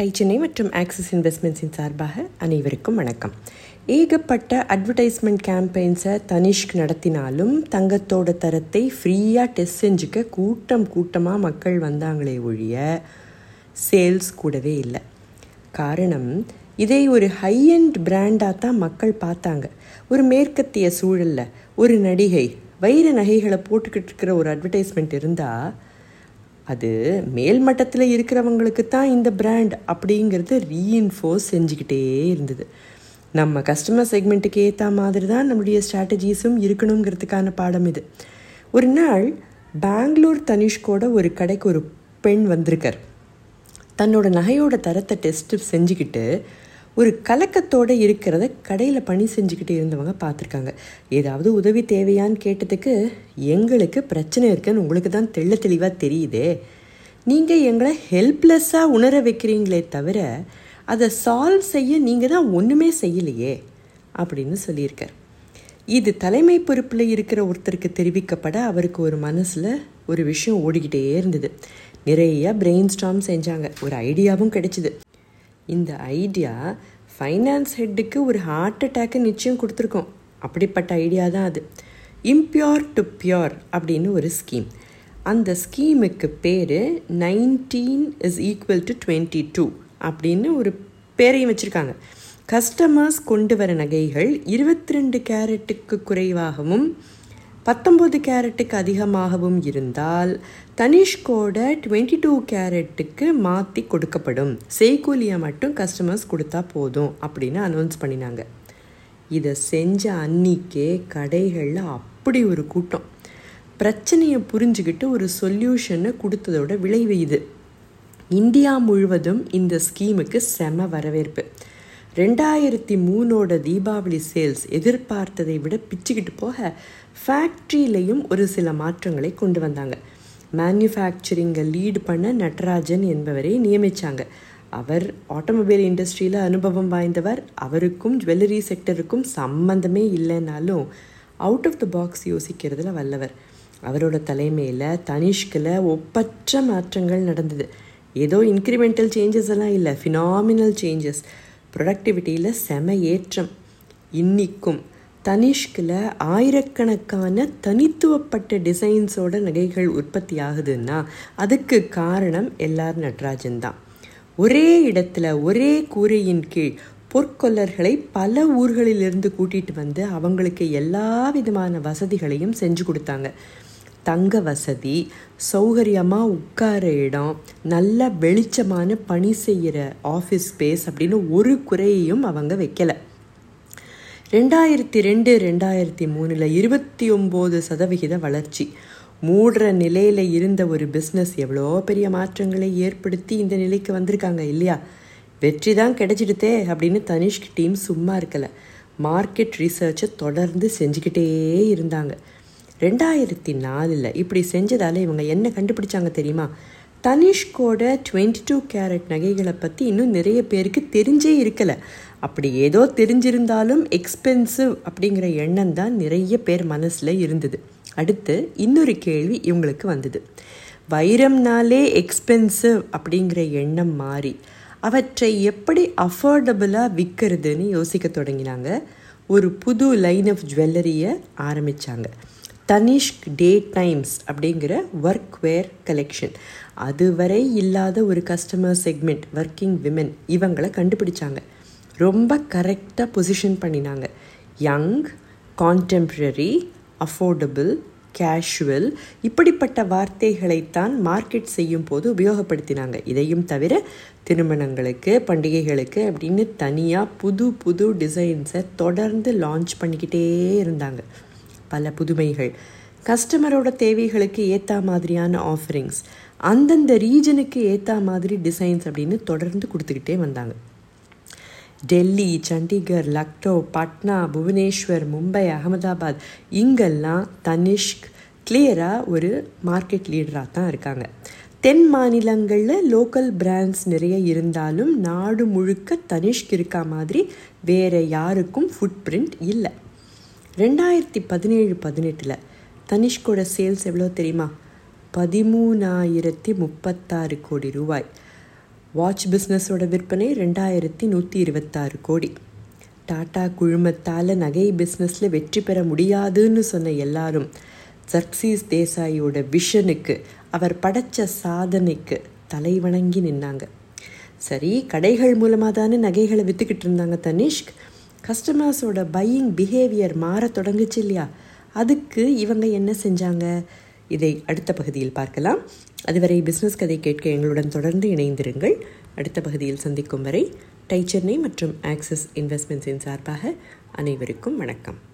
Tie Chennai e மற்றும் Axis இன்வெஸ்ட்மெண்ட்ஸின் சார்பாக அனைவருக்கும் வணக்கம். ஏகப்பட்ட அட்வர்டைஸ்மெண்ட் கேம்பெயின்ஸை தனிஷ்க் நடத்தினாலும் தங்கத்தோட தரத்தை ஃப்ரீயாக டெஸ்ட் செஞ்சுக்க கூட்டம் கூட்டமாக மக்கள் வந்தாங்களே ஒழிய சேல்ஸ் கூடவே இல்லை. காரணம் இதை ஒரு ஹையண்ட் பிராண்டாக தான் மக்கள் பார்த்தாங்க. ஒரு மேற்கத்திய சூழலில் ஒரு நடிகை வைர நகைகளை போட்டுக்கிட்டு இருக்கிற ஒரு அட்வர்டைஸ்மெண்ட் இருந்தால் அது மேல் மட்டத்தில் இருக்கிறவங்களுக்கு தான் இந்த பிராண்ட் அப்படிங்கிறது ரீஇன்ஃபோர்ஸ் செஞ்சுக்கிட்டே இருந்தது. நம்ம கஸ்டமர் செக்மெண்ட்டுக்கு ஏற்ற மாதிரி தான் நம்மளுடைய ஸ்ட்ராட்டஜிஸும் இருக்கணுங்கிறதுக்கான பாடம் இது. ஒரு நாள் பெங்களூர் தனிஷ்கோட ஒரு கடைக்கு ஒரு பெண் வந்திருக்கார். தன்னோட நகையோட தரத்தை டெஸ்ட்டு செஞ்சுக்கிட்டு ஒரு கலக்கத்தோடு இருக்கிறத கடையில் பணி செஞ்சுக்கிட்டு இருந்தவங்க பார்த்துருக்காங்க. ஏதாவது உதவி தேவையான்னு கேட்டதுக்கு எங்களுக்கு பிரச்சனை இருக்குன்னு உங்களுக்கு தான் தெள்ள தெளிவாக தெரியுதே. நீங்கள் எங்களை ஹெல்ப்லெஸ்ஸாக உணர வைக்கிறீங்களே தவிர அதை சால்வ் செய்ய நீங்கள் தான் ஒன்றுமே செய்யலையே அப்படின்னு சொல்லியிருக்கார். இது தலைமை பொறுப்பில் இருக்கிற ஒருத்தருக்கு தெரிவிக்கப்பட அவருக்கு ஒரு மனசில் ஒரு விஷயம் ஓடிக்கிட்டே இருந்தது. நிறைய பிரெயின் ஸ்டாம் செஞ்சாங்க. ஒரு ஐடியாவும் கிடைச்சிது. இந்த ஐடியா ஃபைனான்ஸ் ஹெட்டுக்கு ஒரு ஹார்ட் அட்டாக்கு நிச்சயம் கொடுத்துருக்கோம். அப்படிப்பட்ட ஐடியா தான் அது. இம்பியோர் டு பியோர் அப்படின்னு ஒரு ஸ்கீம் அந்த ஸ்கீமுக்கு பேர் nineteen is equal to twenty two அப்படின்னு ஒரு பேரையும் வச்சுருக்காங்க. கஸ்டமர்ஸ் கொண்டு வர நகைகள் இருபத்தி ரெண்டு கேரட்டுக்கு குறைவாகவும் பத்தொம்பது கேரட்டுக்கு அதிகமாகவும் இருந்தால் தனிஷ்கோட டுவெண்ட்டி டூ கேரட்டுக்கு மாற்றி கொடுக்கப்படும். செய்கூலியை மட்டும் கஸ்டமர்ஸ் கொடுத்தா போதும் அப்படின்னு அனௌன்ஸ் பண்ணினாங்க. இதை செஞ்ச அன்னிக்கே கடைகளில் அப்படி ஒரு கூட்டம். பிரச்சனையை புரிஞ்சுக்கிட்டு ஒரு சொல்யூஷனை கொடுத்ததோட விளைவு இது. இந்தியா முழுவதும் இந்த ஸ்கீமுக்கு செம வரவேற்பு. ரெண்டாயிரத்தி மூணோட தீபாவளி சேல்ஸ் எதிர்பார்த்ததை விட பிச்சுக்கிட்டு போக ஃபேக்ட்ரியிலையும் ஒரு சில மாற்றங்களை கொண்டு வந்தாங்க. மேனுஃபேக்சரிங்கை லீட் பண்ண நட்ராஜன் என்பவரை நியமித்தாங்க அவர் ஆட்டோமொபைல் இண்டஸ்ட்ரியில் அனுபவம் வாய்ந்தவர். அவருக்கும் ஜுவல்லரி செக்டருக்கும் சம்மந்தமே இல்லைனாலும் அவுட் ஆஃப் த பாக்ஸ் யோசிக்கிறதுல வல்லவர். அவரோட தலைமையில் தனிஷ்கில் ஒப்பற்ற மாற்றங்கள் நடந்தது. ஏதோ இன்க்ரிமெண்டல் சேஞ்சஸ் எல்லாம் இல்லை ஃபினாமினல் சேஞ்சஸ் ப்ரொடக்டிவிட்டியில் செம ஏற்றம். இன்னிக்கும் தனிஷ்கில் ஆயிரக்கணக்கான தனித்துவப்பட்ட டிசைன்ஸோட நகைகள் உற்பத்தி ஆகுதுன்னா அதுக்கு காரணம் எல்லார் நட்ராஜன் தான். ஒரே இடத்துல ஒரே கூரையின் கீழ் பொற்கொல்லர்களை பல ஊர்களிலிருந்து கூட்டிகிட்டு வந்து அவங்களுக்கு எல்லா விதமான வசதிகளையும் செஞ்சு கொடுத்தாங்க. தங்க வசதி சௌகரியமாக உட்கார இடம் நல்ல வெளிச்சமான பணி செய்கிற ஆஃபீஸ் ஸ்பேஸ் அப்படின்னு ஒரு குறையையும் அவங்க வைக்கலை. ரெண்டாயிரத்தி ரெண்டு ரெண்டாயிரத்தி மூணில் இருபத்தி ஒம்பது சதவிகித வளர்ச்சி. மூடுற நிலையில் இருந்த ஒரு பிஸ்னஸ் எவ்வளோ பெரிய மாற்றங்களை ஏற்படுத்தி இந்த நிலைக்கு வந்திருக்காங்க இல்லையா? வெற்றி தான் கிடைச்சிடுதே அப்படின்னு தனிஷ்க் டீம் சும்மா இருக்கலை. மார்க்கெட் ரிசர்ச்சை தொடர்ந்து செஞ்சுக்கிட்டே இருந்தாங்க. ரெண்டாயிரத்தி நாலில் இப்படி செஞ்சதால் இவங்க என்ன கண்டுபிடிச்சாங்க தெரியுமா? தனிஷ்கோட டுவெண்ட்டி டூ கேரட் நகைகளை பற்றி இன்னும் நிறைய பேருக்கு தெரிஞ்சே இருக்கலை. அப்படி ஏதோ தெரிஞ்சிருந்தாலும் எக்ஸ்பென்சிவ் அப்படிங்கிற எண்ணம் தான் நிறைய பேர் மனசில் இருந்தது. அடுத்து இன்னொரு கேள்வி இவங்களுக்கு வந்தது. வைரம்னாலே எக்ஸ்பென்சிவ் அப்படிங்கிற எண்ணம் மாறி அவற்றை எப்படி அஃபோர்டபுளாக விற்கிறதுன்னு யோசிக்க தொடங்கினாங்க. ஒரு புது லைன் ஆஃப் ஜுவல்லரியை ஆரம்பித்தாங்க தனிஷ்க் டே டைம்ஸ் அப்படிங்கிற ஒர்க் வேர் கலெக்ஷன் அதுவரை இல்லாத ஒரு கஸ்டமர் செக்மெண்ட் ஒர்க்கிங் விமென் இவங்களை கண்டுபிடிச்சாங்க. ரொம்ப கரெக்டாக பொசிஷன் பண்ணினாங்க. யங் கான்டெம்ப்ரரி அஃபோர்டபுள் கேஷுவல் இப்படிப்பட்ட வார்த்தைகளைத்தான் மார்க்கெட் செய்யும் போது உபயோகப்படுத்தினாங்க. இதையும் தவிர திருமணங்களுக்கு பண்டிகைகளுக்கு அப்படின்னு தனியாக புது புது டிசைன்ஸை தொடர்ந்து லான்ச் பண்ணிக்கிட்டே இருந்தாங்க. பல புதுமைகள். கஸ்டமரோட தேவைகளுக்கு ஏற்ற மாதிரியான ஆஃபரிங்ஸ் அந்தந்த ரீஜனுக்கு ஏற்ற மாதிரி டிசைன்ஸ் அப்படின்னு தொடர்ந்து கொடுத்துக்கிட்டே வந்தாங்க. டெல்லி சண்டிகர் லக்னோ பட்னா புவனேஸ்வர் மும்பை அகமதாபாத் இங்கெல்லாம் தனிஷ்க் கிளியராக ஒரு மார்க்கெட் லீடராக தான் இருக்காங்க. தென் மாநிலங்களில் லோக்கல் பிராண்ட்ஸ் நிறைய இருந்தாலும் நாடு முழுக்க தனிஷ்க் இருக்கா மாதிரி வேறு யாருக்கும் ஃபுட் பிரிண்ட் இல்லை. ரெண்டாயிரத்தி பதினேழு பதினெட்டில் தனிஷ்கோட சேல்ஸ் எவ்வளோ தெரியுமா? பதிமூணாயிரத்தி முப்பத்தாறு கோடி ரூபாய். வாட்ச் பிஸ்னஸோட விற்பனை ரெண்டாயிரத்தி நூற்றி இருபத்தாறு கோடி. டாடா குழுமத்தால் நகை பிஸ்னஸில் வெற்றி பெற முடியாதுன்னு சொன்ன எல்லாரும் ஜர்க்சீஸ் தேசாயோட விஷனுக்கு அவர் படைச்ச சாதனைக்கு தலை வணங்கி நின்னாங்க. சரி கடைகள் மூலமாக தானே நகைகளை விற்றுக்கிட்டு இருந்தாங்க தனிஷ்க்? கஸ்டமர்ஸோட பையிங் பிஹேவியர் மாற தொடங்குச்சு இல்லையா? அதுக்கு இவங்க என்ன செஞ்சாங்க? இதை அடுத்த பகுதியில் பார்க்கலாம். அதுவரை பிஸ்னஸ் கதை கேட்க எங்களுடன் தொடர்ந்து இணைந்திருங்கள். அடுத்த பகுதியில் சந்திக்கும் வரை டை சென்னை மற்றும் ஆக்சிஸ் இன்வெஸ்ட்மெண்ட்ஸின் சார்பாக அனைவருக்கும் வணக்கம்.